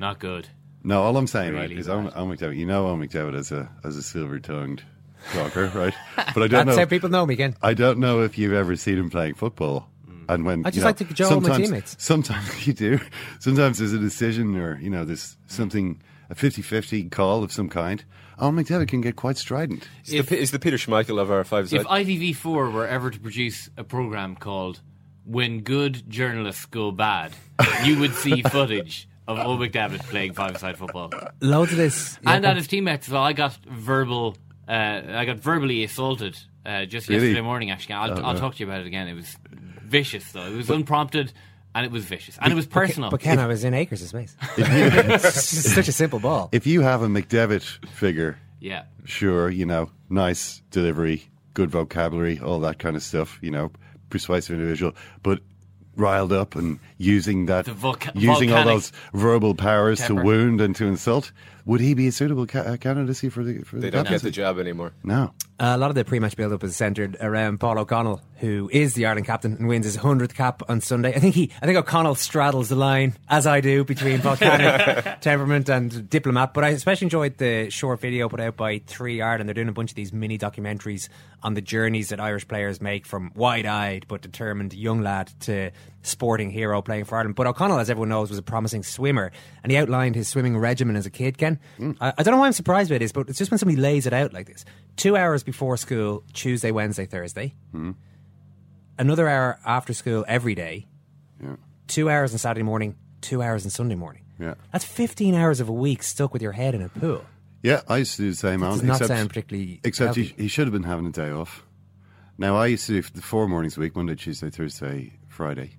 Not good. No, all I'm saying right is Eoin, Eoin McDevitt. You know Eoin McDevitt as a as a silver tongued talker, right? But I don't That's know. how people know me again. I don't know if you've ever seen him playing football. And when I just you know, like to cajole my sometimes- teammates. Sometimes you do. Sometimes there's a decision or you know there's something a 50-50 call of some kind. Eoin McDevitt can get quite strident. He's the, he's the Peter Schmeichel of our five side. If ITV4 were ever to produce a program called "When Good Journalists Go Bad," you would see footage of Eoin McDevitt playing five-side football, Loads of this. and yeah, at his teammates. as well. I got verbal. Uh, I got verbally assaulted uh, just Really? yesterday morning. Actually, I'll, Oh, I'll no. talk to you about it again. It was vicious, though. It was unprompted, and it was vicious, and it was personal. But Ken, I was in acres of space. it's such a simple ball. If you have a McDevitt figure, Yeah. sure, you know, nice delivery, good vocabulary, all that kind of stuff, you know, persuasive individual, but riled up and using that, The volca- using all those verbal powers to wound and to insult, would he be a suitable ca- candidacy for the for they the don't get the job anymore. No. A lot of the pre-match build-up is centred around Paul O'Connell, who is the Ireland captain and wins his hundredth cap on Sunday. I think he, I think O'Connell straddles the line, as I do, between volcanic temperament and diplomat. But I especially enjoyed the short video put out by Three Ireland. They're doing a bunch of these mini documentaries on the journeys that Irish players make from wide-eyed but determined young lad to sporting hero playing for Ireland. But O'Connell, as everyone knows, was a promising swimmer, and he outlined his swimming regimen as a kid. Ken, hmm. I, I don't know why I'm surprised by this, but it's just when somebody lays it out like this: two hours before school, Tuesday, Wednesday, Thursday. Another hour after school every day. Yeah. Two hours on Saturday morning. Two hours on Sunday morning. Yeah. That's 15 hours of a week stuck with your head in a pool. Yeah, I used to do the same. Alan, does not except, sound particularly Except he, he should have been having a day off. Now I used to do the four mornings a week: Monday, Tuesday, Thursday, Friday,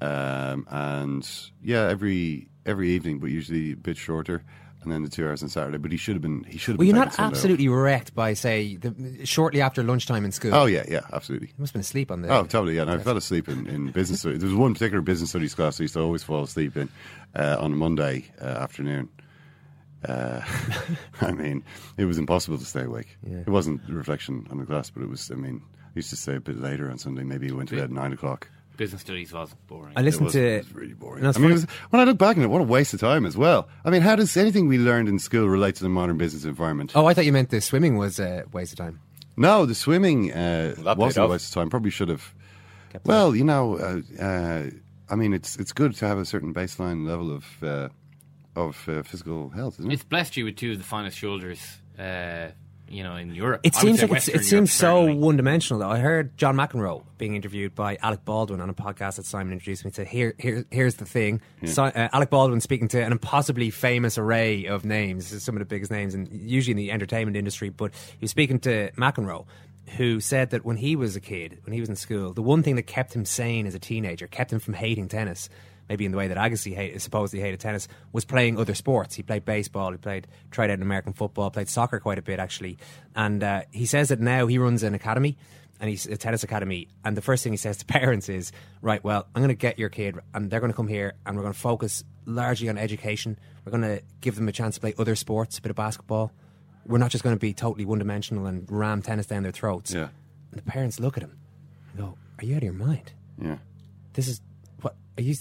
um, and yeah, every every evening, but usually a bit shorter, and then the two hours on Saturday. But he should have been. He should have. Were been you taking not Sunday off. absolutely wrecked by, say, the, shortly after lunchtime in school? Oh yeah, yeah, absolutely. You must have been asleep on the. Oh, totally. Yeah, and I fell asleep in, in business. studies. There was one particular business studies class I used to always fall asleep in uh, on a Monday uh, afternoon. Uh, I mean, it was impossible to stay awake. Yeah. It wasn't a reflection on the class, but it was. I mean, I used to stay a bit later on Sunday. Maybe went to bed at nine o'clock. Business studies was boring. I listened was- to. it was really boring. I mean, it was, when I look back on it, what a waste of time as well. I mean, how does anything we learned in school relate to the modern business environment? Oh, I thought you meant the swimming was a waste of time. No, the swimming uh, Well, wasn't a waste of time. Probably should have. Well, you know, uh, uh, I mean, it's it's good to have a certain baseline level of uh, of uh, physical health, isn't it? It's blessed you with two of the finest shoulders, uh, you know, in Europe. It seems like it's, it Europe, seems so one dimensional. Though I heard John McEnroe being interviewed by Alec Baldwin on a podcast that Simon introduced me to. Here, here here's the thing: Si- uh, Alec Baldwin speaking to an impossibly famous array of names, some of the biggest names, and usually in the entertainment industry. But he was speaking to McEnroe, who said that when he was a kid, when he was in school, the one thing that kept him sane as a teenager, kept him from hating tennis. Maybe in the way that Agassi hate, supposedly hated tennis, was playing other sports. He played baseball, he played tried out American football, played soccer quite a bit actually. And uh, he says that now he runs an academy, and he's a tennis academy. And the first thing he says to parents is, "Right, well, I'm going to get your kid, and they're going to come here, and we're going to focus largely on education. We're going to give them a chance to play other sports, a bit of basketball, we're not just going to be totally one dimensional and ram tennis down their throats. Yeah. And the parents look at him and go, Are you out of your mind? Yeah. This is what are you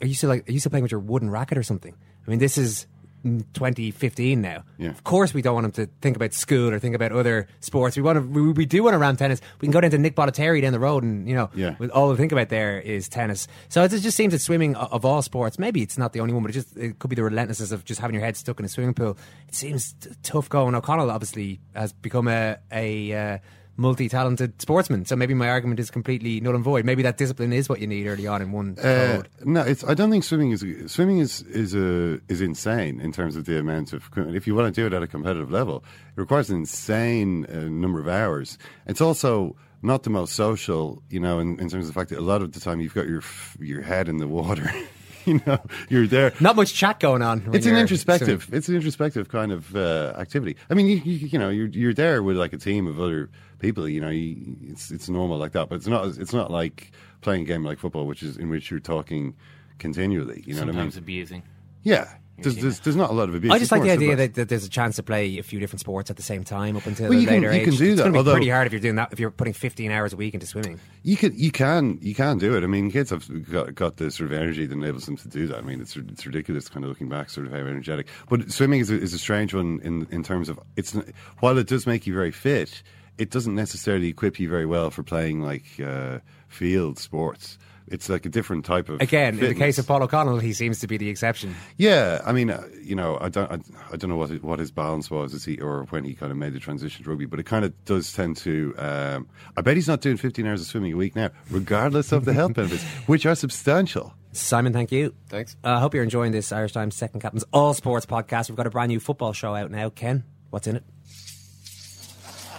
are you still like are you still playing with your wooden racket or something? I mean this is mm, 2015 now. Yeah. Of course we don't want him to think about school or think about other sports. We want to we, we do want to ram tennis. We can go down to Nick Bollettieri down the road and you know Yeah. with all we think about there is tennis. So it just seems that swimming of all sports, maybe it's not the only one, but it just it could be the relentlessness of just having your head stuck in a swimming pool. It seems t- tough going. O'Connell obviously has become a a uh, multi-talented sportsman, so maybe my argument is completely null and void. Maybe that discipline is what you need early on in one Uh, no, it's. I don't think swimming is swimming is is a is insane in terms of the amount of. If you want to do it at a competitive level, it requires an insane uh, number of hours. It's also not the most social, you know, in, in terms of the fact that a lot of the time you've got your your head in the water. you know, you're there. Not much chat going on. It's an introspective. swimming. It's an introspective kind of uh, activity. I mean, you, you, you know, you're you're there with like a team of other people. You know, you, it's it's normal like that, but it's not. It's not like playing a game like football, which is in which you're talking continually. You know what I mean? Sometimes abusing. Yeah. There's, there's, there's not a lot of abuse. I just like the idea that, that there's a chance to play a few different sports at the same time up until Well, a you can- you age. can do it's that, going to be pretty hard if you're doing that. If you're putting 15 hours a week into swimming. You can you can you can do it. I mean, kids have got, got the sort of energy that enables them to do that. I mean, it's it's ridiculous, kind of looking back, sort of how energetic. But swimming is a, is a strange one in in terms of it's while it does make you very fit, it doesn't necessarily equip you very well for playing like uh, field sports. It's like a different type of Again, in the case of Paul O'Connell, he seems to be the exception. Yeah, I mean, uh, you know, I don't, I, I don't know what it- what his balance was as he or when he kind of made the transition to rugby, but it kind of does tend to. Um, I bet he's not doing 15 hours of swimming a week now, regardless of the health benefits, which are substantial. Simon, thank you. Thanks. I uh, hope you're enjoying this Irish Times Second Captain's All Sports podcast. We've got a brand new football show out now. Ken, what's in it?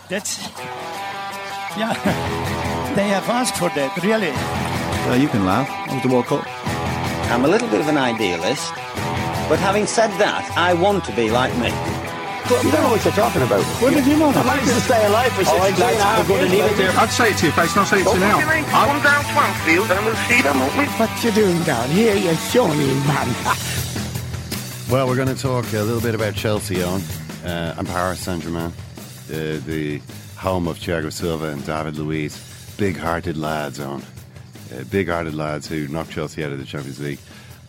That's. Yeah. They have asked for that, really. Well, you can laugh. It was the World Cup. I'm a little bit of an idealist, but having said that, I want to be like me. You don't know what you're talking about. What did you know? I'd like to stay alive for 63 and a half years. I'd say it to your face, not say it to you now. Come down Swanfield and we'll see them, won't we? What you doing down here, you shawny man? Well, we're going to talk a little bit about Chelsea on uh, and Paris Saint Germain, the, the home of Thiago Silva and David Luiz. Big hearted lads on. Uh, big hearted lads who knocked Chelsea out of the Champions League.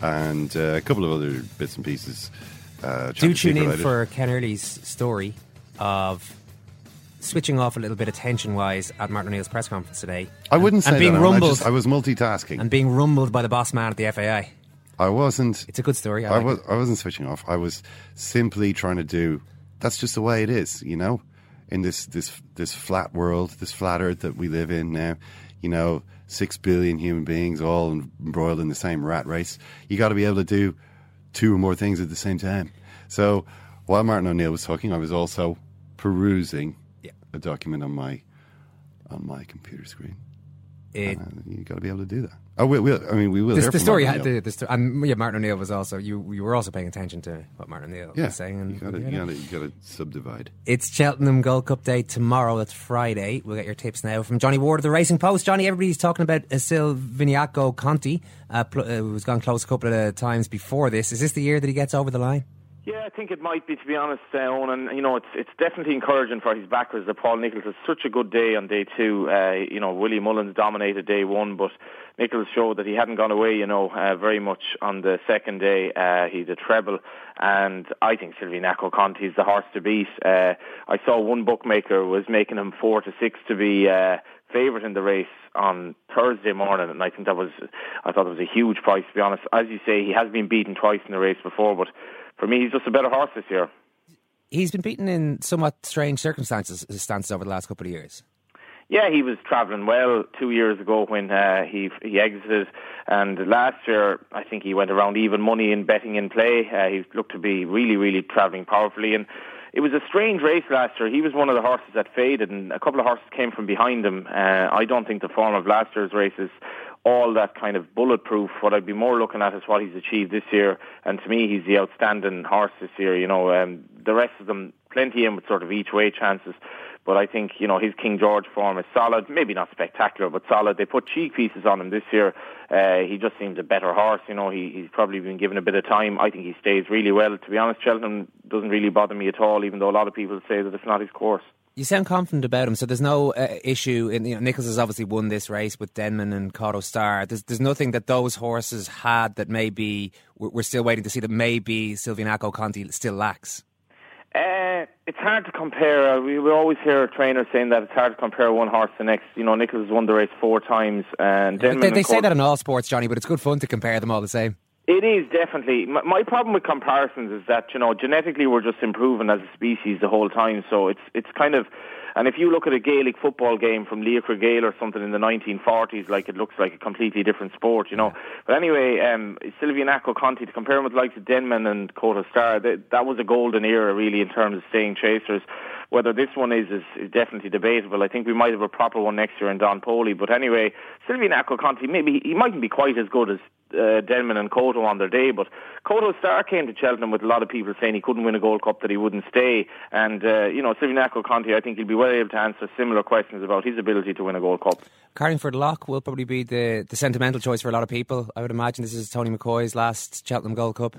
And uh, a couple of other bits and pieces. Uh, Do tune in for Ken Early's story of switching off a little bit attention wise at Martin O'Neill's press conference today. I wouldn't say and being that. Alan. I, rumbled just, I was multitasking. and being rumbled by the boss man at the FAI. I wasn't. It's a good story. I, I, like was. it. I wasn't switching off. I was simply trying to do. That's just the way it is, you know. In this this this flat world, this flat Earth that we live in now, you know, six billion human beings all embroiled in the same rat race. You got to be able to do two or more things at the same time. So while Martin O'Neill was talking, I was also perusing a document on my on my computer screen. It- And you got to be able to do that. Oh, we will. I mean, we will. The, hear the from story Martin had O'Neill. the, the sto- and yeah, Martin O'Neill was also you. You were also paying attention to what Martin O'Neill Yeah, was saying. And you got yeah. you got to you got to subdivide. It's Cheltenham Gold Cup Day tomorrow. That's Friday. We'll get your tips now from Johnny Ward of the Racing Post. Johnny, everybody's talking about Asil Viniaco Conti, uh, pl- uh, who's gone close a couple of times before this. Is this the year that he gets over the line? Yeah, I think it might be, to be honest, uh, Eoin. And, you know, it's it's definitely encouraging for his backers that Paul Nicholls has such a good day on day two. Uh, you know, Willie Mullins dominated day one, but Nicholls showed that he hadn't gone away, you know, uh, very much on the second day. Uh, he's a treble, and I think Silviniaco Conti is the horse to beat. Uh, I saw one bookmaker was making him four to six to be uh, favourite in the race on Thursday morning, and I think that was, I thought it was a huge price, to be honest. As you say, he has been beaten twice in the race before, but for me, he's just a better horse this year. He's been beaten in somewhat strange circumstances stances over the last couple of years. Yeah, he was travelling well two years ago when uh, he he exited, and last year I think he went around even money in betting in play. Uh, he looked to be really, really travelling powerfully, and it was a strange race last year. He was one of the horses that faded, and a couple of horses came from behind him. Uh, I don't think the form of last year's race is all that kind of bulletproof. What I'd be more looking at is what he's achieved this year, and to me, he's the outstanding horse this year. You know, um, the rest of them plenty in with sort of each way chances. But I think you know his King George form is solid. Maybe not spectacular, but solid. They put cheek pieces on him this year. Uh, he just seems a better horse. You know, he, he's probably been given a bit of time. I think he stays really well. To be honest, Cheltenham doesn't really bother me at all, even though a lot of people say that it's not his course. You sound confident about him, so there's no uh, issue. In, you know, Nicholls has obviously won this race with Denman and Kauto Star. There's, there's nothing that those horses had that maybe we're, we're still waiting to see that maybe Silviniaco Conti still lacks. Uh, it's hard to compare. Uh, we, we always hear trainers saying that it's hard to compare one horse to the next. You know, Nicholls has won the race four times, and Denman They, they and say that in all sports, Johnny, but it's good fun to compare them all the same. It is definitely. My, my problem with comparisons is that you know genetically we're just improving as a species the whole time. So it's it's kind of, and if you look at a Gaelic football game from Leocre Gael or something in the 1940s, like it looks like a completely different sport, you know. But anyway, um, Silviniaco Conti to compare him with the likes of Denman and Kauto Star, that, that was a golden era really in terms of staying chasers. Whether this one is, is is definitely debatable. I think we might have a proper one next year in Don Poli. But anyway, Silviniaco Conti maybe he mightn't be quite as good as uh, Denman and Kauto on their day, but Kauto Star came to Cheltenham with a lot of people saying he couldn't win a Gold Cup, that he wouldn't stay. And, uh, you know, Silviniaco Conti, I think he'll be well able to answer similar questions about his ability to win a Gold Cup. Carlingford Lough will probably be the, the sentimental choice for a lot of people. I would imagine this is Tony McCoy's last Cheltenham Gold Cup.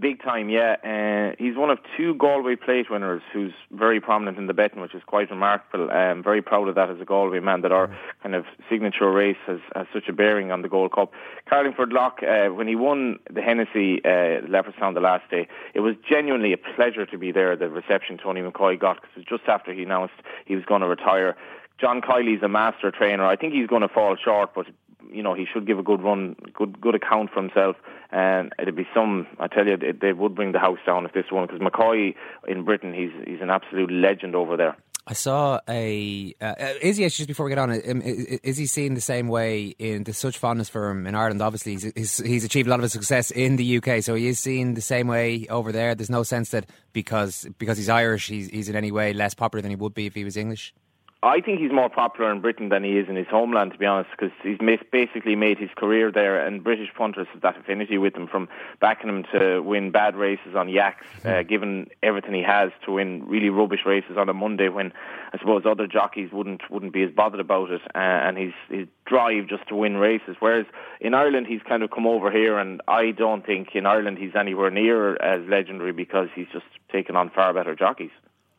Big time, yeah. Uh, he's one of two Galway plate winners who's very prominent in the betting, which is quite remarkable. I'm very proud of that as a Galway man, that our kind of signature race has, has such a bearing on the Gold Cup. Carlingford Lough, uh, when he won the Hennessy uh, Leopardstown the last day, it was genuinely a pleasure to be there, the reception Tony McCoy got, because it was just after he announced he was going to retire. John Kiely's a master trainer. I think he's going to fall short, but you know he should give a good run, good good account for himself. And it'd be some. I tell you, they, they would bring the house down if this one because McCoy in Britain, he's he's an absolute legend over there. I saw a uh, uh, Izzy just before we get on. Is, he seen the same way in there's such fondness for him in Ireland? Obviously, he's, he's he's achieved a lot of success in the UK, so he is seen the same way over there. There's no sense that because because he's Irish, he's he's in any way less popular than he would be if he was English. I think he's more popular in Britain than he is in his homeland, to be honest, because he's basically made his career there, and British punters have that affinity with him from backing him to win bad races on yaks, uh, given everything he has to win really rubbish races on a Monday when I suppose other jockeys wouldn't wouldn't be as bothered about it, uh, and his his drive just to win races. Whereas in Ireland, he's kind of come over here, and I don't think in Ireland he's anywhere near as legendary because he's just taken on far better jockeys.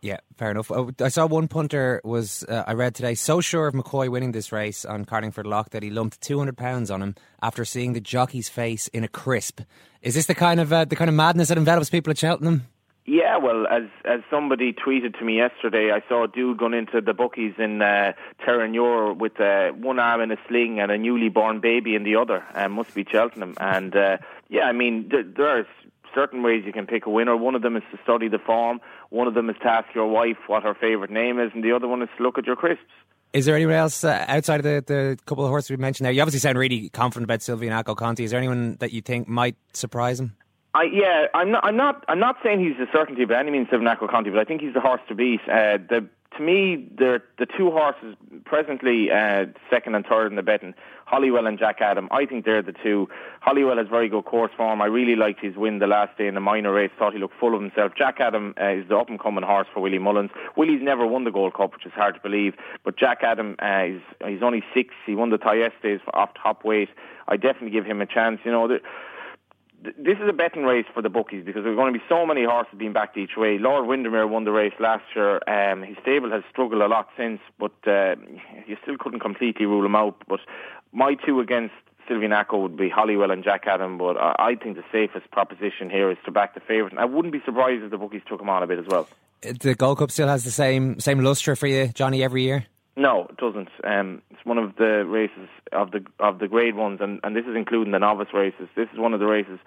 Yeah, fair enough. Oh, I saw one punter was uh, I read today so sure of McCoy winning this race on Carlingford Lough that he lumped two hundred pounds on him after seeing the jockey's face in a crisp. Is this the kind of uh, the kind of madness that envelops people at Cheltenham? Yeah, well, as as somebody tweeted to me yesterday, I saw a dude going into the bookies in uh, Terenure with uh, one arm in a sling and a newly born baby in the other. Uh, must be Cheltenham. And uh, yeah, I mean, th- there's certain ways you can pick a winner. One of them is to study the form. One of them is to ask your wife what her favourite name is, and the other one is to look at your crisps. Is there anyone else uh, outside of the, the couple of horses we mentioned there? You obviously sound really confident about Silviniaco Conti. Is there anyone that you think might surprise him? I, yeah, I'm not. I'm not. I'm not saying he's a certainty by any means, Silviniaco Conti, but I think he's the horse to beat. Uh, the to me, the the two horses presently uh, second and third in the betting, Holywell and Djakadam. I think they're the two. Holywell has very good course form. I really liked his win the last day in the minor race. Thought he looked full of himself. Djakadam uh, is the up and coming horse for Willie Mullins. Willie's never won the Gold Cup, which is hard to believe. But Djakadam, uh, he's he's only six. He won the Thyestes off top weight. I definitely give him a chance. You know. The, this is a betting race for the bookies because there are going to be so many horses being backed each way. Lord Windermere won the race last year. Um, his stable has struggled a lot since, but uh, you still couldn't completely rule him out. But my two against Silviniaco would be Holywell and Djakadam, but I, I think the safest proposition here is to back the favourite. And I wouldn't be surprised if the bookies took him on a bit as well. The Gold Cup still has the same same lustre for you, Johnny, every year. No, it doesn't. Um, it's one of the races of the of the grade ones, and, and this is including the novice races. This is one of the races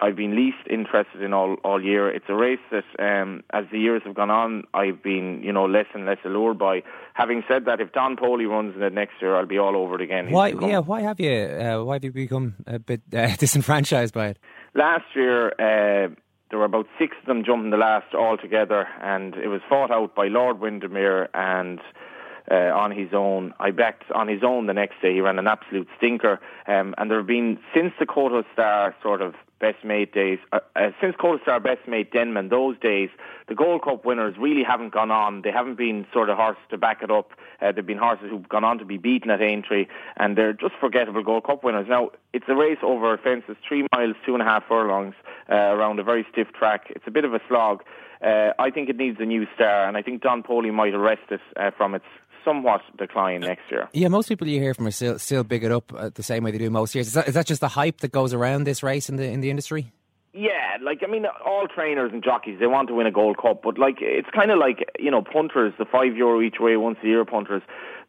I've been least interested in all all year. It's a race that, um, as the years have gone on, I've been you know less and less allured by. Having said that, if Don Poli runs in it next year, I'll be all over it again. He's Why? become- Yeah, why have you? Uh, why have you become a bit uh, disenfranchised by it? Last year, uh, there were about six of them jumping the last all together, and it was fought out by Lord Windermere and uh, on his own. I backed on his own the next day. He ran an absolute stinker. Um, and there have been, since the Kauto Star sort of best mate days, uh, uh, since Kauto Star best mate Denman, those days, the Gold Cup winners really haven't gone on. They haven't been sort of horses to back it up. Uh, they've been horses who've gone on to be beaten at Aintree, and they're just forgettable Gold Cup winners. Now, it's a race over fences, three miles, two and a half furlongs, uh, around a very stiff track. It's a bit of a slog. Uh, I think it needs a new star, and I think Don Poli might arrest it uh, from its somewhat decline next year. Yeah, most people you hear from are still still big it up uh, the same way they do most years. Is that, is that just the hype that goes around this race in the in the industry? Yeah, like I mean, all trainers and jockeys they want to win a Gold Cup, but like it's kind of like you know punters, the five euro each way once a year punters,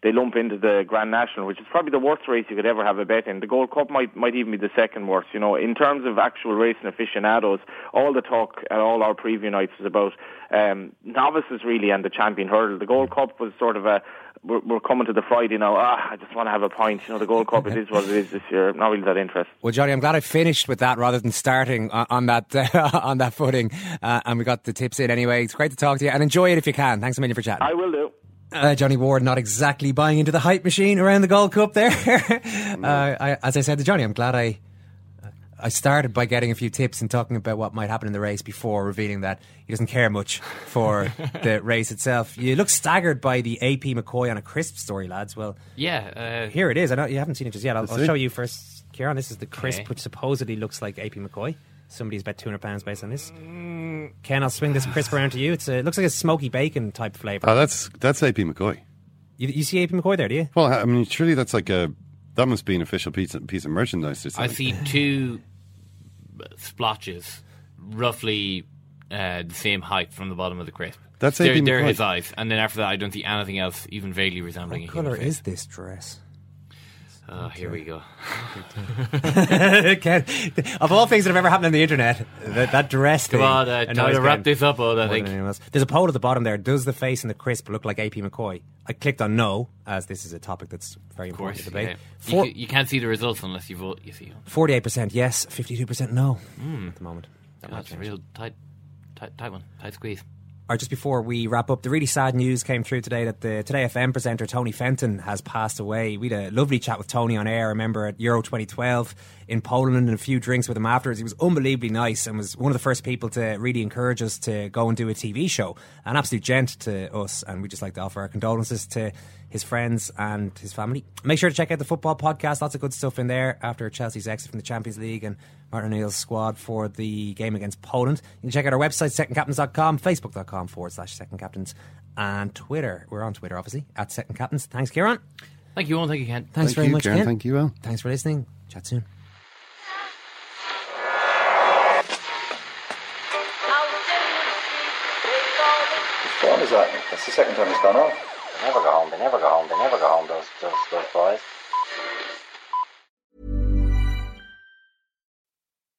they lump into the Grand National, which is probably the worst race you could ever have a bet in. The Gold Cup might might even be the second worst. You know, in terms of actual racing aficionados, all the talk at all our preview nights was about um, novices really and the champion hurdle. The Gold Cup was sort of a we're, we're coming to the Friday now. Ah, I just want to have a pint. You know, the Gold Cup it is what it is this year. Not really that interested. Well, Johnny, I'm glad I finished with that rather than starting on, on that uh, on that footing. Uh, and we got the tips in anyway. It's great to talk to you and enjoy it if you can. Thanks a million for chatting. I will do. Uh, Johnny Ward not exactly buying into the hype machine around the Gold Cup there. uh, I, as I said to Johnny, I'm glad I I started by getting a few tips and talking about what might happen in the race before revealing that he doesn't care much for the race itself. You look staggered by the AP McCoy on a crisp story, lads. Well, Yeah, uh, here it is. I know you haven't seen it just yet. I'll, I'll show you first, Ciarán. This is the crisp, Okay. which supposedly looks like AP McCoy. Somebody's bet two hundred pounds based on this. Ken, I'll swing this crisp around to you. It's a, it looks like a smoky bacon type flavour. Oh, that's that's AP McCoy. you, you see AP McCoy there, do you? Well, I mean, surely that's like a that must be an official piece of, piece of merchandise or I see two splotches, roughly uh, the same height from the bottom of the crisp. That's they're, they're his eyes, and then after that, I don't see anything else even vaguely resembling What a human colour face. is this dress? Oh, here we go. Of all things that have ever happened on the internet, that, that dress Come thing on, uh, time to wrap this up, Old, I think. than anyone else. There's a poll at the bottom there. Does the face in the crisp look like AP McCoy? I clicked on no, as this is a topic that's very important to debate. yeah. Four- you, you can't see the results unless you vote. You see, 48% yes, 52% no Mm. at the moment. That that's a real tight, tight, tight one, tight squeeze. Or just before we wrap up, the really sad news came through today that the Today FM presenter Tony Fenton has passed away. We had a lovely chat with Tony on air, I remember, at Euro 2012 in Poland and a few drinks with him afterwards. He was unbelievably nice and was one of the first people to really encourage us to go and do a TV show. An absolute gent to us, and we'd just like to offer our condolences to his friends and his family. Make sure to check out the football podcast. Lots of good stuff in there after Chelsea's exit from the Champions League and Martin O'Neill's squad for the game against Poland. You can check out our website, secondcaptains.com, facebook.com forward slash second captains, and Twitter. We're on Twitter, obviously, at second captains. Thanks, Ciarán. Thank you, Eoin. Thank you, Ken. Thanks Thank very you, much, Ciarán. Ken. Thank you, Al. Thanks for listening. Chat soon. Whose phone is that? That's the second time it's gone off. They never go home. They never go home. They never go home. Those those those boys.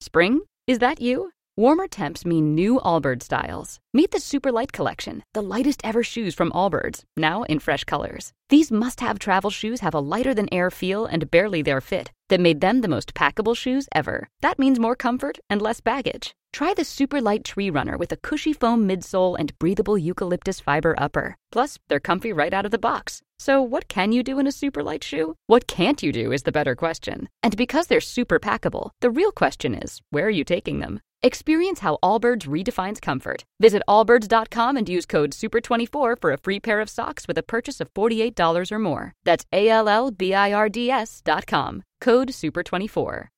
Spring? Is that you? Warmer temps mean new Allbirds styles. Meet the Super Light Collection, the lightest ever shoes from Allbirds, now in fresh colors. These must have travel shoes have a lighter than air feel and barely their fit that made them the most packable shoes ever. That means more comfort and less baggage. Try the Super Light Tree Runner with a cushy foam midsole and breathable eucalyptus fiber upper. Plus, they're comfy right out of the box. So, what can you do in a super light shoe? What can't you do is the better question. And because they're super packable, the real question is where are you taking them? Experience how Allbirds redefines comfort. Visit allbirds.com and use code SUPER24 for a free pair of socks with a purchase of $48 or more. That's A L L B I R D S dot com. Code SUPER24.